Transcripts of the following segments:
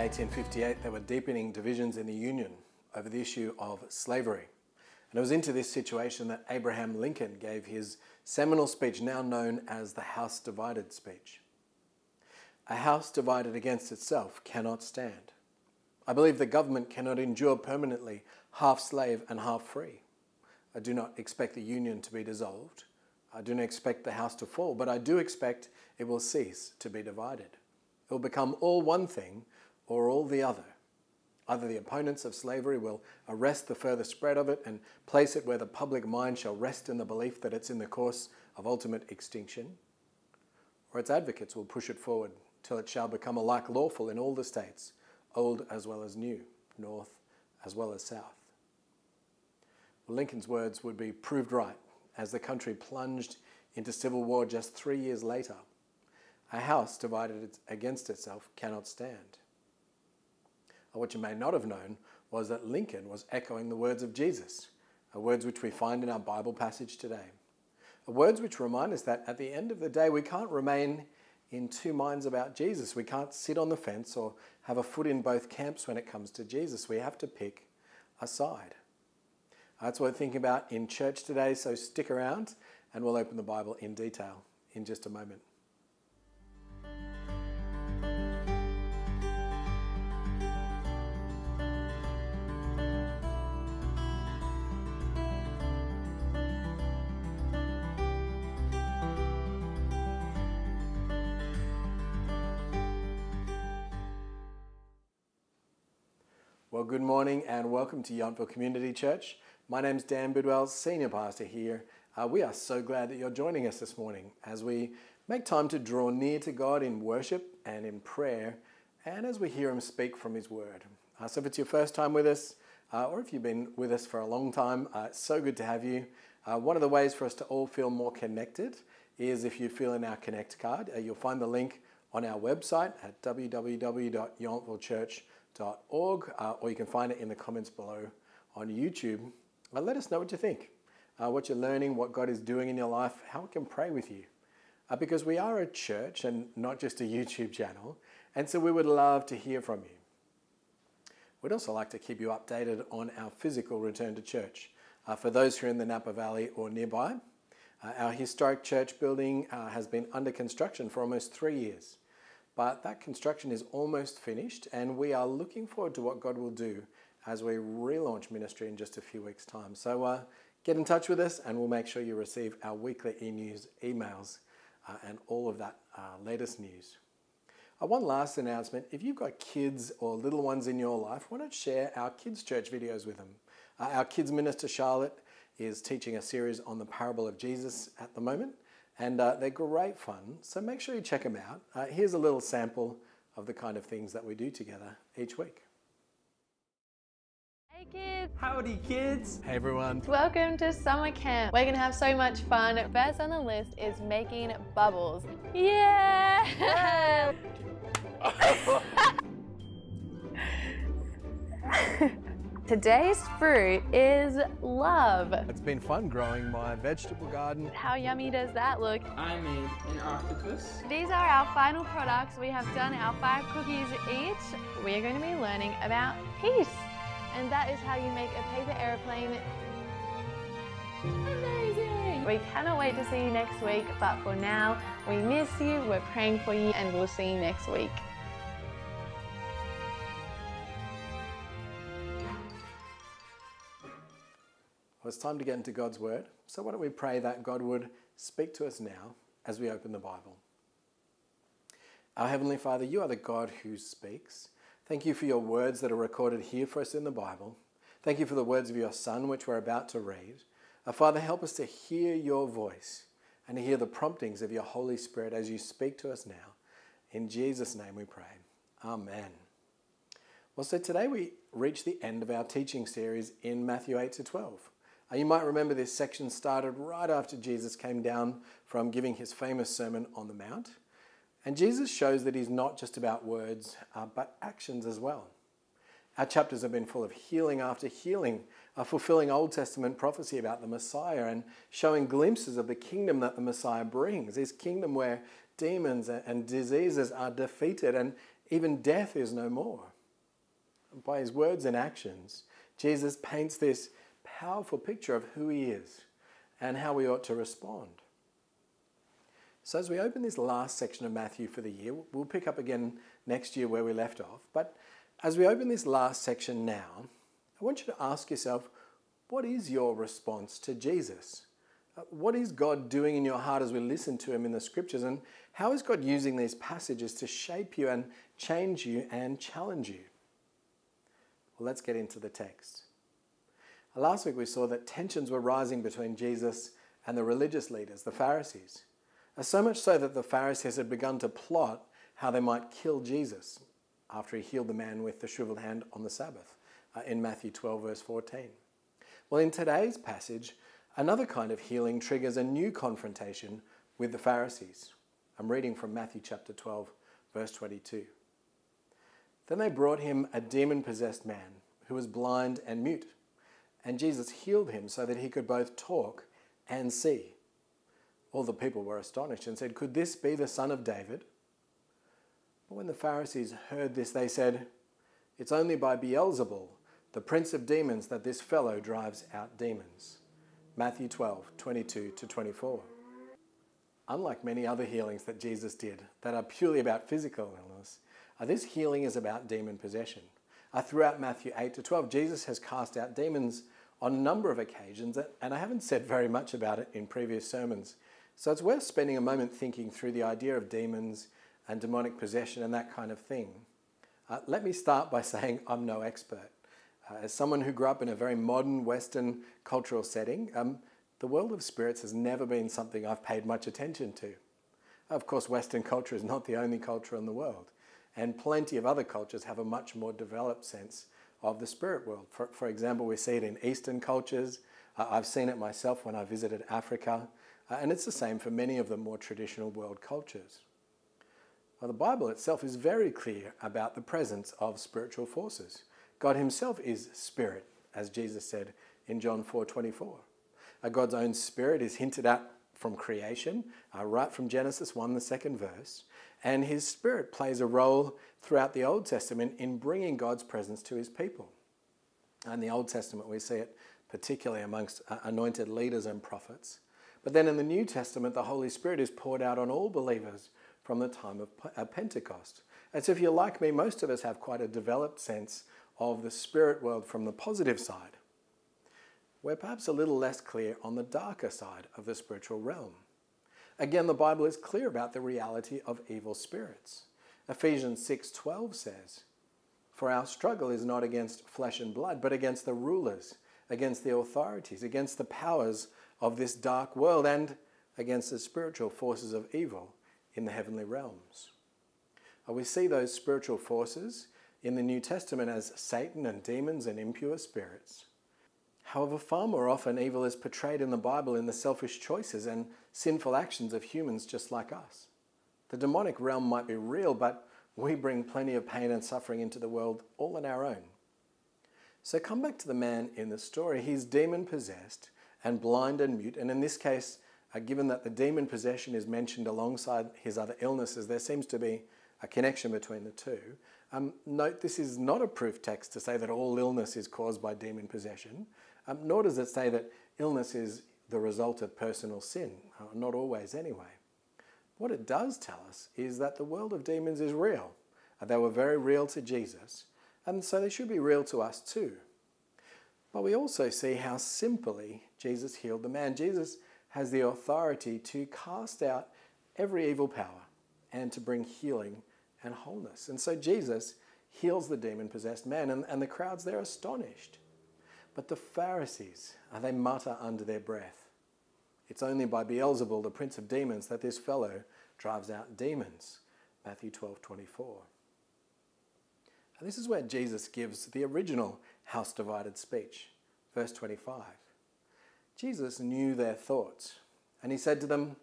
1858, there were deepening divisions in the Union over the issue of slavery. And it was into this situation that Abraham Lincoln gave his seminal speech, now known as the House Divided speech. A house divided against itself cannot stand. I believe the government cannot endure permanently half slave and half free. I do not expect the Union to be dissolved. I do not expect the house to fall, but I do expect it will cease to be divided. It will become all one thing or all the other. Either the opponents of slavery will arrest the further spread of it and place it where the public mind shall rest in the belief that it's in the course of ultimate extinction, or its advocates will push it forward till it shall become alike lawful in all the states, old as well as new, north as well as south. Well, Lincoln's words would be proved right as the country plunged into civil war just three years later. A house divided against itself cannot stand. What you may not have known was that Lincoln was echoing the words of Jesus, uh, words which we find in our Bible passage today. Uh, words which remind us that at the end of the day, we can't remain in two minds about Jesus. We can't sit on the fence or have a foot in both camps when it comes to Jesus. We have to pick a side. Uh, that's what we're thinking about in church today, so stick around and we'll open the Bible in detail in just a moment. Well, good morning and welcome to Yountville Community Church. My name is Dan Bidwell, Senior Pastor here. Uh, we are so glad that you're joining us this morning as we make time to draw near to God in worship and in prayer, and as we hear Him speak from His Word. Uh, so, if it's your first time with us, uh, or if you've been with us for a long time, uh, it's so good to have you. Uh, one of the ways for us to all feel more connected is if you fill in our Connect card. Uh, you'll find the link on our website at www.yountvillechurch.com org, uh, or you can find it in the comments below on YouTube. Uh, let us know what you think, uh, what you're learning, what God is doing in your life, how we can pray with you. Uh, because we are a church and not just a YouTube channel, and so we would love to hear from you. We'd also like to keep you updated on our physical return to church. Uh, for those who are in the Napa Valley or nearby, uh, our historic church building has been under construction for almost three years. But that construction is almost finished, and we are looking forward to what God will do as we relaunch ministry in just a few weeks' time. So uh, get in touch with us, and we'll make sure you receive our weekly e news emails uh, and all of that uh, latest news. Uh, one last announcement if you've got kids or little ones in your life, why not share our kids' church videos with them? Uh, our kids' minister, Charlotte, is teaching a series on the parable of Jesus at the moment and uh, they're great fun. So make sure you check them out. Uh, here's a little sample of the kind of things that we do together each week. Hey kids! Howdy kids! Hey everyone! Welcome to summer camp. We're gonna have so much fun. First on the list is making bubbles. Yeah! Today's fruit is love. It's been fun growing my vegetable garden. How yummy does that look? I made an octopus. These are our final products. We have done our five cookies each. We are going to be learning about peace. And that is how you make a paper airplane. Amazing! We cannot wait to see you next week, but for now, we miss you, we're praying for you, and we'll see you next week. Well, it's time to get into God's Word. So, why don't we pray that God would speak to us now as we open the Bible? Our Heavenly Father, you are the God who speaks. Thank you for your words that are recorded here for us in the Bible. Thank you for the words of your Son, which we're about to read. Our Father, help us to hear your voice and to hear the promptings of your Holy Spirit as you speak to us now. In Jesus' name we pray. Amen. Well, so today we reach the end of our teaching series in Matthew 8 to 12. Uh, you might remember this section started right after Jesus came down from giving his famous Sermon on the Mount. And Jesus shows that he's not just about words, uh, but actions as well. Our chapters have been full of healing after healing, uh, fulfilling Old Testament prophecy about the Messiah and showing glimpses of the kingdom that the Messiah brings. This kingdom where demons and diseases are defeated and Even death is no more. By his words and actions, Jesus paints this powerful picture of who he is and how we ought to respond. So, as we open this last section of Matthew for the year, we'll pick up again next year where we left off. But as we open this last section now, I want you to ask yourself what is your response to Jesus? Uh, what is God doing in your heart as we listen to Him in the scriptures? And how is God using these passages to shape you and change you and challenge you? Well, let's get into the text. Last week we saw that tensions were rising between Jesus and the religious leaders, the Pharisees. So much so that the Pharisees had begun to plot how they might kill Jesus after he healed the man with the shriveled hand on the Sabbath uh, in Matthew 12, verse 14. Well, in today's passage, another kind of healing triggers a new confrontation with the Pharisees. I'm reading from Matthew chapter 12, verse 22. Then they brought him a demon possessed man who was blind and mute, and Jesus healed him so that he could both talk and see. All the people were astonished and said, Could this be the son of David? But when the Pharisees heard this, they said, It's only by Beelzebul, the prince of demons, that this fellow drives out demons. Matthew 12, 22 to 24. Unlike many other healings that Jesus did that are purely about physical illness, uh, this healing is about demon possession. Uh, throughout Matthew 8 to 12, Jesus has cast out demons on a number of occasions, and I haven't said very much about it in previous sermons. So it's worth spending a moment thinking through the idea of demons and demonic possession and that kind of thing. Uh, let me start by saying I'm no expert. Uh, as someone who grew up in a very modern Western cultural setting, um, the world of spirits has never been something I've paid much attention to. Of course, Western culture is not the only culture in the world, and plenty of other cultures have a much more developed sense of the spirit world. For, for example, we see it in Eastern cultures. Uh, I've seen it myself when I visited Africa, uh, and it's the same for many of the more traditional world cultures. Well, the Bible itself is very clear about the presence of spiritual forces. God himself is spirit, as Jesus said in John 4:24. Uh, God's own spirit is hinted at from creation, uh, right from Genesis 1, the second verse, and his spirit plays a role throughout the Old Testament in bringing God's presence to his people. In the Old Testament, we see it particularly amongst uh, anointed leaders and prophets. But then in the New Testament, the Holy Spirit is poured out on all believers from the time of Pentecost. And so, if you're like me, most of us have quite a developed sense of the spirit world from the positive side. We're perhaps a little less clear on the darker side of the spiritual realm. Again, the Bible is clear about the reality of evil spirits. Ephesians 6:12 says, "For our struggle is not against flesh and blood, but against the rulers, against the authorities, against the powers of this dark world, and against the spiritual forces of evil in the heavenly realms." Uh, we see those spiritual forces in the New Testament as Satan and demons and impure spirits. However, far more often, evil is portrayed in the Bible in the selfish choices and sinful actions of humans just like us. The demonic realm might be real, but we bring plenty of pain and suffering into the world all on our own. So come back to the man in the story. He's demon possessed and blind and mute, and in this case, uh, given that the demon possession is mentioned alongside his other illnesses, there seems to be a connection between the two. Um, note this is not a proof text to say that all illness is caused by demon possession, um, nor does it say that illness is the result of personal sin, uh, not always anyway. What it does tell us is that the world of demons is real. Uh, they were very real to Jesus, and so they should be real to us too. But we also see how simply Jesus healed the man. Jesus has the authority to cast out every evil power and to bring healing and wholeness. And so Jesus heals the demon possessed man, and, and the crowds, they're astonished. But the Pharisees, they mutter under their breath. It's only by Beelzebul, the prince of demons, that this fellow drives out demons. Matthew 12 24. And this is where Jesus gives the original house divided speech. Verse 25. Jesus knew their thoughts, and he said to them,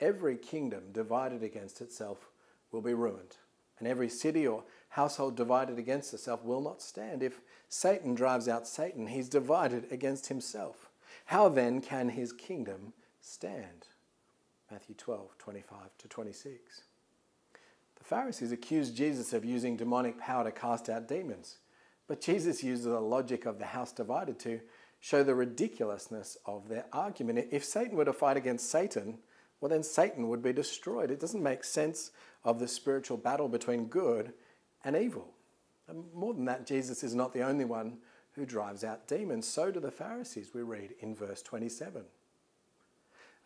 Every kingdom divided against itself will be ruined, and every city or household divided against itself will not stand. If Satan drives out Satan, he's divided against himself. How then can his kingdom stand? Matthew 12, 25 to 26. The Pharisees accused Jesus of using demonic power to cast out demons, but Jesus uses the logic of the house divided to show the ridiculousness of their argument. If Satan were to fight against Satan, well, then Satan would be destroyed. It doesn't make sense of the spiritual battle between good and evil. And more than that, Jesus is not the only one who drives out demons. So do the Pharisees, we read in verse 27.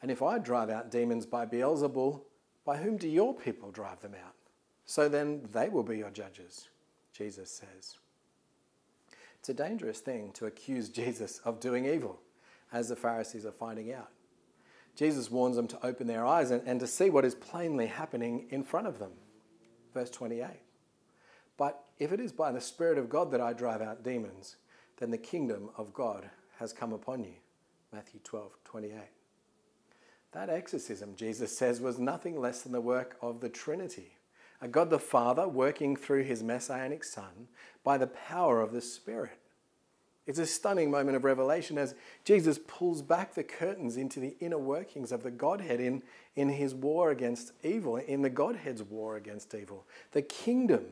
And if I drive out demons by Beelzebul, by whom do your people drive them out? So then they will be your judges, Jesus says. It's a dangerous thing to accuse Jesus of doing evil, as the Pharisees are finding out. Jesus warns them to open their eyes and, and to see what is plainly happening in front of them. Verse 28. But if it is by the Spirit of God that I drive out demons, then the kingdom of God has come upon you. Matthew 12, 28. That exorcism, Jesus says, was nothing less than the work of the Trinity. A God the Father working through his messianic Son by the power of the Spirit. It's a stunning moment of revelation as Jesus pulls back the curtains into the inner workings of the Godhead in, in his war against evil, in the Godhead's war against evil. The kingdom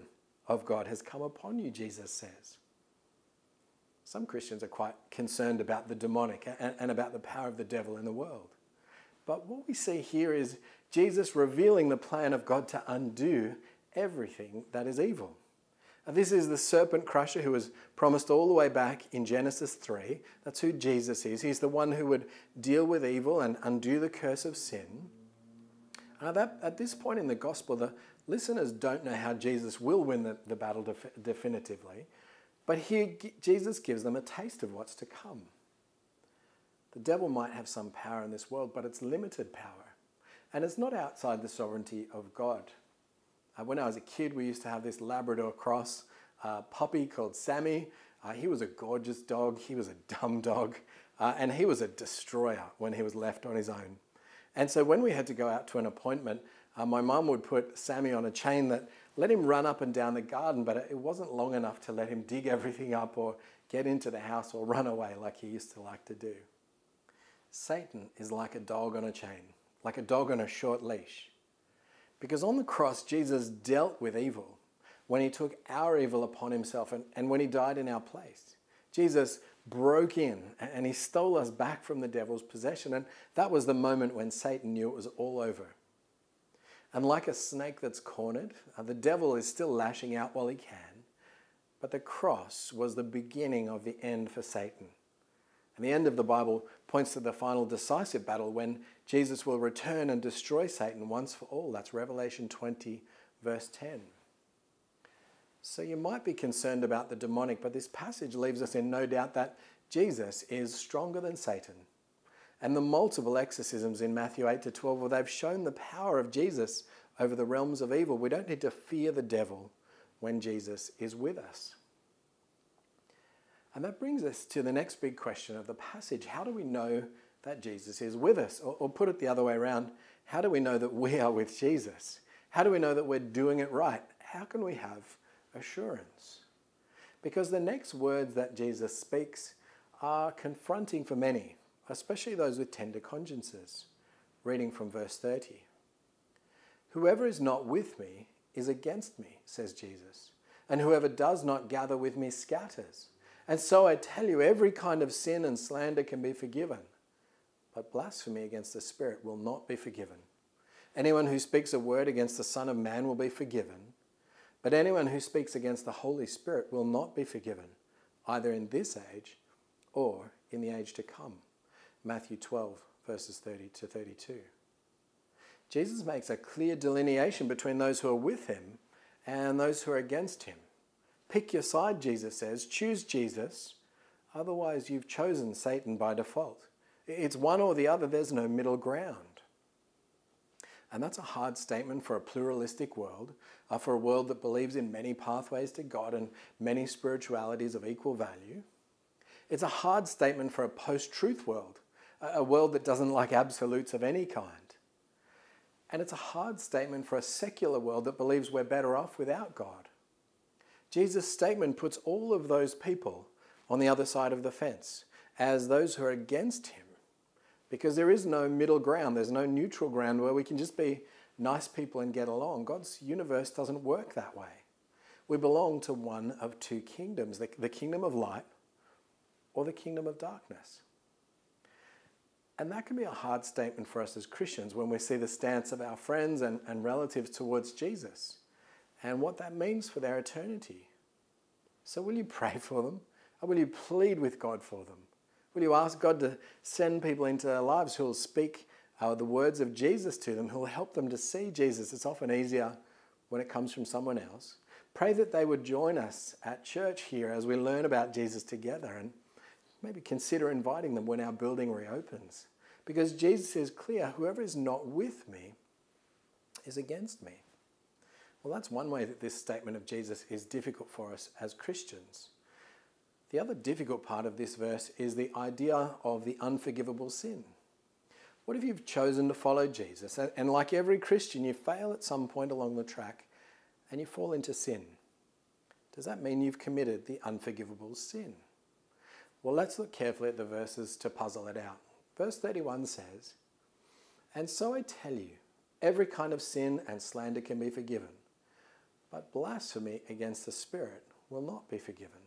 of God has come upon you, Jesus says. Some Christians are quite concerned about the demonic and, and about the power of the devil in the world. But what we see here is Jesus revealing the plan of God to undo everything that is evil. And this is the serpent crusher who was promised all the way back in Genesis 3. That's who Jesus is. He's the one who would deal with evil and undo the curse of sin. Uh, that, at this point in the gospel, the listeners don't know how Jesus will win the, the battle def- definitively, but here Jesus gives them a taste of what's to come. The devil might have some power in this world, but it's limited power. And it's not outside the sovereignty of God. Uh, when I was a kid, we used to have this Labrador cross uh, puppy called Sammy. Uh, he was a gorgeous dog, he was a dumb dog, uh, and he was a destroyer when he was left on his own. And so when we had to go out to an appointment, uh, my mum would put Sammy on a chain that let him run up and down the garden, but it wasn't long enough to let him dig everything up or get into the house or run away like he used to like to do. Satan is like a dog on a chain, like a dog on a short leash. Because on the cross, Jesus dealt with evil when he took our evil upon himself and, and when he died in our place. Jesus broke in and he stole us back from the devil's possession. And that was the moment when Satan knew it was all over. And like a snake that's cornered, uh, the devil is still lashing out while he can. But the cross was the beginning of the end for Satan. And the end of the Bible points to the final decisive battle when Jesus will return and destroy Satan once for all. That's Revelation 20, verse 10. So you might be concerned about the demonic, but this passage leaves us in no doubt that Jesus is stronger than Satan. And the multiple exorcisms in Matthew 8 to 12, where they've shown the power of Jesus over the realms of evil. We don't need to fear the devil when Jesus is with us. And that brings us to the next big question of the passage. How do we know that Jesus is with us? Or, or, put it the other way around, how do we know that we are with Jesus? How do we know that we're doing it right? How can we have assurance? Because the next words that Jesus speaks are confronting for many, especially those with tender consciences. Reading from verse 30. Whoever is not with me is against me, says Jesus, and whoever does not gather with me scatters. And so I tell you, every kind of sin and slander can be forgiven, but blasphemy against the Spirit will not be forgiven. Anyone who speaks a word against the Son of Man will be forgiven, but anyone who speaks against the Holy Spirit will not be forgiven, either in this age or in the age to come. Matthew 12, verses 30 to 32. Jesus makes a clear delineation between those who are with him and those who are against him. Pick your side, Jesus says. Choose Jesus. Otherwise, you've chosen Satan by default. It's one or the other, there's no middle ground. And that's a hard statement for a pluralistic world, uh, for a world that believes in many pathways to God and many spiritualities of equal value. It's a hard statement for a post truth world, a world that doesn't like absolutes of any kind. And it's a hard statement for a secular world that believes we're better off without God. Jesus' statement puts all of those people on the other side of the fence as those who are against him because there is no middle ground, there's no neutral ground where we can just be nice people and get along. God's universe doesn't work that way. We belong to one of two kingdoms the, kingdom of light or the kingdom of darkness. And that can be a hard statement for us as Christians when we see the stance of our friends and, and relatives towards Jesus and what that means for their eternity. So, will you pray for them? Or will you plead with God for them? Will you ask God to send people into their lives who will speak uh, the words of Jesus to them, who will help them to see Jesus? It's often easier when it comes from someone else. Pray that they would join us at church here as we learn about Jesus together and maybe consider inviting them when our building reopens. Because Jesus is clear whoever is not with me is against me. Well, that's one way that this statement of Jesus is difficult for us as Christians. The other difficult part of this verse is the idea of the unforgivable sin. What if you've chosen to follow Jesus and, like every Christian, you fail at some point along the track and you fall into sin? Does that mean you've committed the unforgivable sin? Well, let's look carefully at the verses to puzzle it out. Verse 31 says, And so I tell you, every kind of sin and slander can be forgiven, but blasphemy against the Spirit will not be forgiven.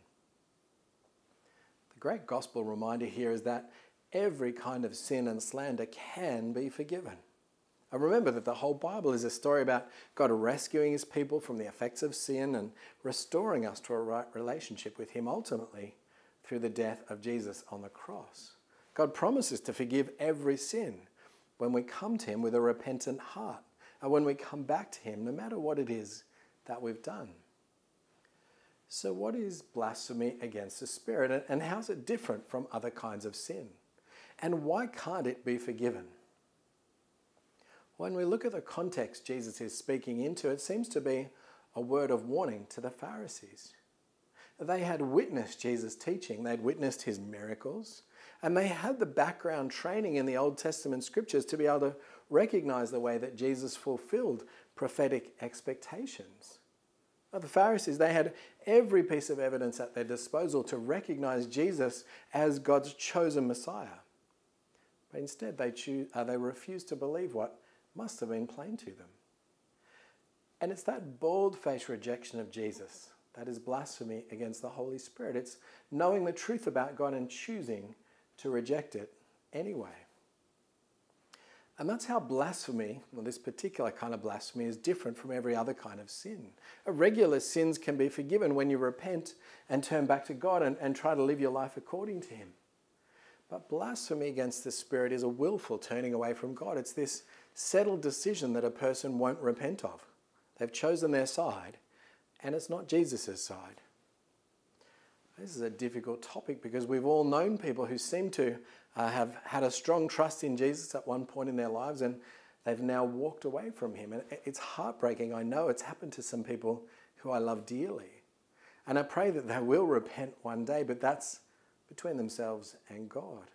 The great gospel reminder here is that every kind of sin and slander can be forgiven. And remember that the whole Bible is a story about God rescuing his people from the effects of sin and restoring us to a right relationship with him ultimately through the death of Jesus on the cross. God promises to forgive every sin when we come to him with a repentant heart and when we come back to him, no matter what it is that we've done. So, what is blasphemy against the Spirit, and how's it different from other kinds of sin? And why can't it be forgiven? When we look at the context Jesus is speaking into, it seems to be a word of warning to the Pharisees. They had witnessed Jesus' teaching, they'd witnessed his miracles, and they had the background training in the Old Testament scriptures to be able to recognize the way that Jesus fulfilled prophetic expectations. Now, the Pharisees, they had every piece of evidence at their disposal to recognize Jesus as God's chosen Messiah. But instead, they, choose, uh, they refused to believe what must have been plain to them. And it's that bold faced rejection of Jesus that is blasphemy against the Holy Spirit. It's knowing the truth about God and choosing to reject it anyway. And that's how blasphemy, well, this particular kind of blasphemy, is different from every other kind of sin. Irregular sins can be forgiven when you repent and turn back to God and, and try to live your life according to Him. But blasphemy against the Spirit is a willful turning away from God. It's this settled decision that a person won't repent of. They've chosen their side, and it's not Jesus' side. This is a difficult topic because we've all known people who seem to uh, have had a strong trust in Jesus at one point in their lives and they've now walked away from him. And it's heartbreaking. I know it's happened to some people who I love dearly. And I pray that they will repent one day, but that's between themselves and God.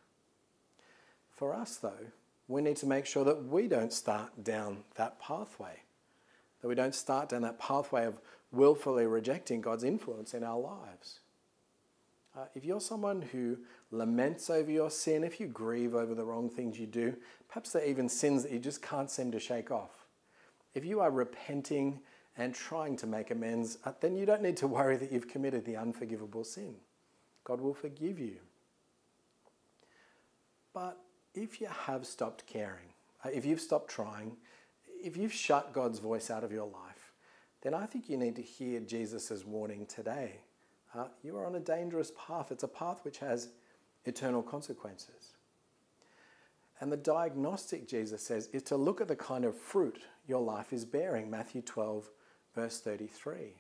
For us, though, we need to make sure that we don't start down that pathway, that we don't start down that pathway of willfully rejecting God's influence in our lives. Uh, if you're someone who laments over your sin, if you grieve over the wrong things you do, perhaps they're even sins that you just can't seem to shake off. If you are repenting and trying to make amends, uh, then you don't need to worry that you've committed the unforgivable sin. God will forgive you. But if you have stopped caring, uh, if you've stopped trying, if you've shut God's voice out of your life, then I think you need to hear Jesus' warning today uh, you are on a dangerous path. It's a path which has eternal consequences. And the diagnostic, Jesus says, is to look at the kind of fruit your life is bearing. Matthew 12, verse 33.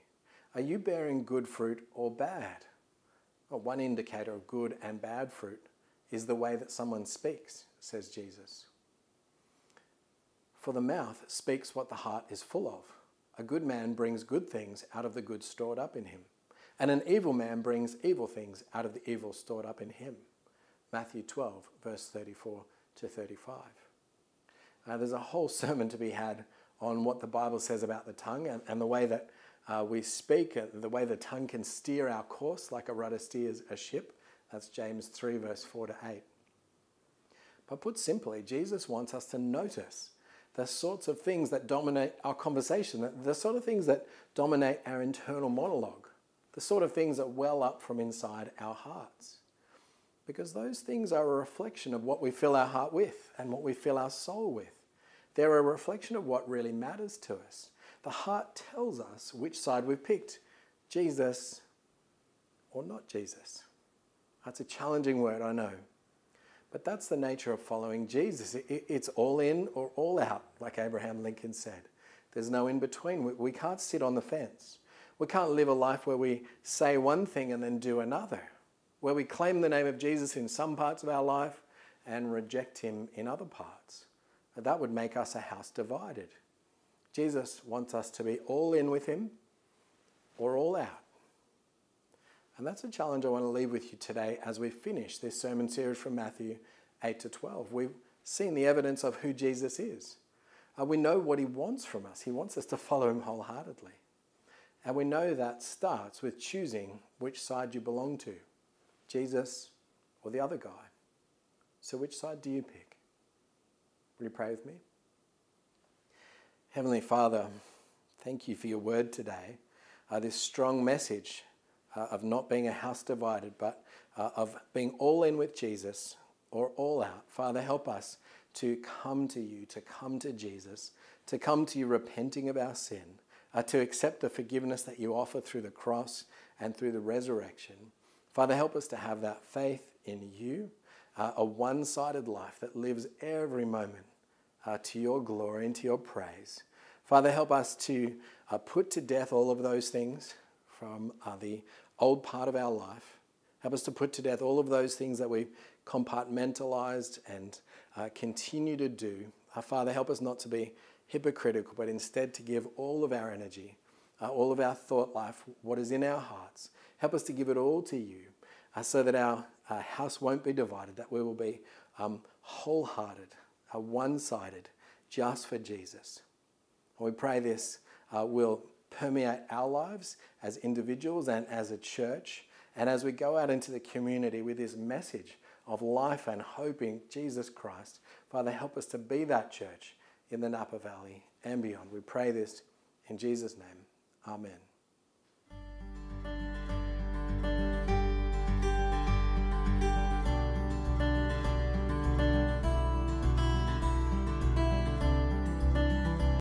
Are you bearing good fruit or bad? Well, one indicator of good and bad fruit is the way that someone speaks, says Jesus. For the mouth speaks what the heart is full of. A good man brings good things out of the good stored up in him. And an evil man brings evil things out of the evil stored up in him. Matthew 12, verse 34 to 35. Uh, there's a whole sermon to be had on what the Bible says about the tongue and, and the way that uh, we speak, uh, the way the tongue can steer our course like a rudder steers a ship. That's James 3, verse 4 to 8. But put simply, Jesus wants us to notice the sorts of things that dominate our conversation, the sort of things that dominate our internal monologue, the sort of things that well up from inside our hearts. Because those things are a reflection of what we fill our heart with and what we fill our soul with. They're a reflection of what really matters to us. The heart tells us which side we've picked Jesus or not Jesus. That's a challenging word, I know. But that's the nature of following Jesus. It's all in or all out, like Abraham Lincoln said. There's no in between. We can't sit on the fence. We can't live a life where we say one thing and then do another, where we claim the name of Jesus in some parts of our life and reject him in other parts. That would make us a house divided. Jesus wants us to be all in with him or all out. And that's a challenge I want to leave with you today as we finish this sermon series from Matthew 8 to 12. We've seen the evidence of who Jesus is. Uh, we know what he wants from us. He wants us to follow him wholeheartedly. And we know that starts with choosing which side you belong to Jesus or the other guy. So, which side do you pick? Will you pray with me? Heavenly Father, thank you for your word today, uh, this strong message uh, of not being a house divided, but uh, of being all in with Jesus or all out. Father, help us to come to you, to come to Jesus, to come to you repenting of our sin, uh, to accept the forgiveness that you offer through the cross and through the resurrection. Father, help us to have that faith in you, uh, a one sided life that lives every moment uh, to your glory and to your praise. Father, help us to uh, put to death all of those things from uh, the old part of our life. Help us to put to death all of those things that we compartmentalized and uh, continue to do. Our Father, help us not to be hypocritical, but instead to give all of our energy, uh, all of our thought life, what is in our hearts. Help us to give it all to you uh, so that our house won't be divided, that we will be um, wholehearted, uh, one sided, just for Jesus. And we pray this uh, will permeate our lives as individuals and as a church. And as we go out into the community with this message of life and hope in Jesus Christ, Father, help us to be that church in the Napa Valley and beyond. We pray this in Jesus' name. Amen.